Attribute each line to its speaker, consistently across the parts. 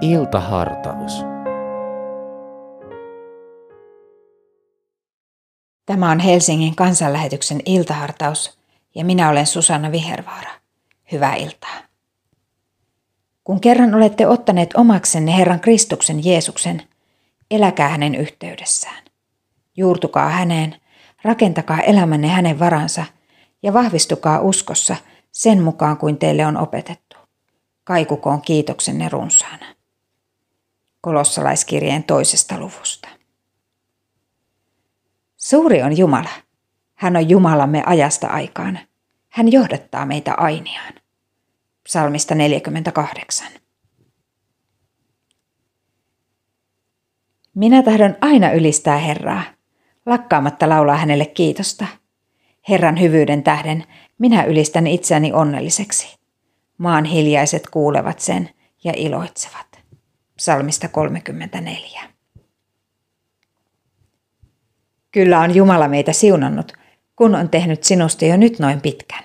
Speaker 1: Iltahartaus.
Speaker 2: Tämä on Helsingin kansanlähetyksen iltahartaus ja minä olen Susanna Vihervaara. Hyvää iltaa. Kun kerran olette ottaneet omaksenne Herran Kristuksen Jeesuksen, eläkää hänen yhteydessään. Juurtukaa häneen, rakentakaa elämänne hänen varansa ja vahvistukaa uskossa sen mukaan kuin teille on opetettu. Kaikukoon kiitoksenne runsaana. Kolossalaiskirjeen toisesta luvusta. Suuri on Jumala. Hän on Jumalamme ajasta aikaan. Hän johdattaa meitä ainiaan. Psalmista 48. Minä tahdon aina ylistää Herraa, lakkaamatta laulaa hänelle kiitosta. Herran hyvyyden tähden minä ylistän itseäni onnelliseksi. Maan hiljaiset kuulevat sen ja iloitsevat. Psalmista 34. Kyllä on Jumala meitä siunannut, kun on tehnyt sinusta jo nyt noin pitkän.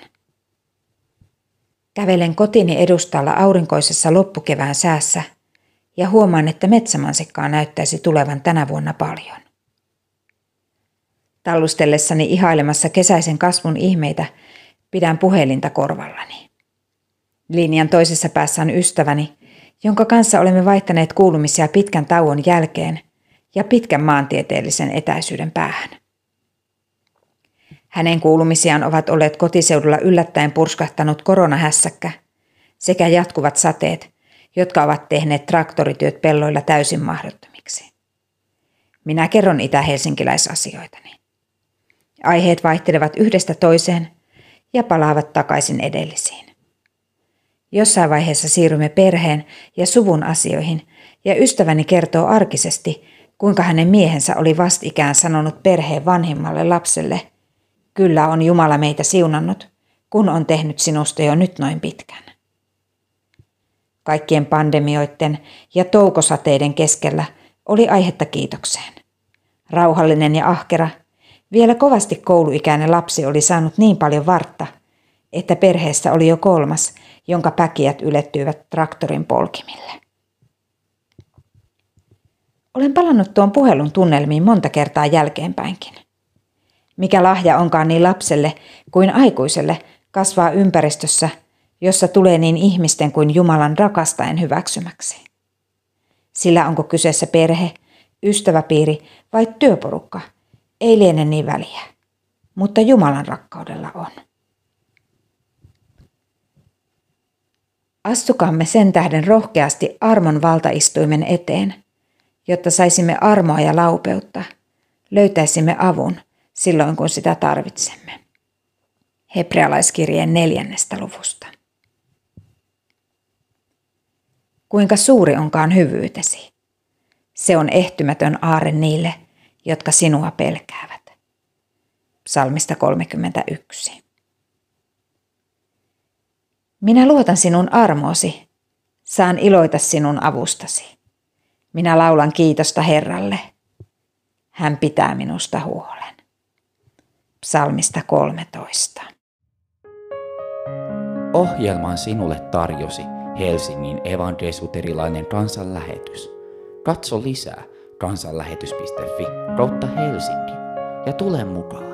Speaker 2: Kävelen kotini edustalla aurinkoisessa loppukevään säässä ja huomaan, että metsämansikkaa näyttäisi tulevan tänä vuonna paljon. Tallustellessani ihailemassa kesäisen kasvun ihmeitä pidän puhelinta korvallani. Linjan toisessa päässä on ystäväni, jonka kanssa olemme vaihtaneet kuulumisia pitkän tauon jälkeen ja pitkän maantieteellisen etäisyyden päähän. Hänen kuulumisiaan ovat olleet kotiseudulla yllättäen purskahtanut koronahässäkkä sekä jatkuvat sateet, jotka ovat tehneet traktorityöt pelloilla täysin mahdottomiksi. Minä kerron itä-helsinkiläisasioitani. Aiheet vaihtelevat yhdestä toiseen ja palaavat takaisin edellisiin. Jossain vaiheessa siirrymme perheen ja suvun asioihin ja ystäväni kertoo arkisesti, kuinka hänen miehensä oli vastikään sanonut perheen vanhimmalle lapselle, kyllä on Jumala meitä siunannut, kun on tehnyt sinusta jo nyt noin pitkän. Kaikkien pandemioiden ja toukosateiden keskellä oli aihetta kiitokseen. Rauhallinen ja ahkera, vielä kovasti kouluikäinen lapsi oli saanut niin paljon vartta, että perheessä oli jo kolmas, jonka päkiät ylettyivät traktorin polkimille. Olen palannut tuon puhelun tunnelmiin monta kertaa jälkeenpäinkin. Mikä lahja onkaan niin lapselle kuin aikuiselle kasvaa ympäristössä, jossa tulee niin ihmisten kuin Jumalan rakastaen hyväksymäksi. Sillä onko kyseessä perhe, ystäväpiiri vai työporukka, ei liene niin väliä, mutta Jumalan rakkaudella on. Astukamme sen tähden rohkeasti armon valtaistuimen eteen, jotta saisimme armoa ja laupeutta, löytäisimme avun silloin kun sitä tarvitsemme. Hebrealaiskirjeen neljännestä luvusta. Kuinka suuri onkaan hyvyytesi? Se on ehtymätön aare niille, jotka sinua pelkäävät. Psalmista 31. Minä luotan sinun armoosi, saan iloita sinun avustasi. Minä laulan kiitosta Herralle. Hän pitää minusta huolen. Psalmista 13.
Speaker 1: Ohjelman sinulle tarjosi Helsingin evankelisuterilainen kansanlähetys. Katso lisää kansanlähetys.fi kautta Helsinki ja tule mukaan.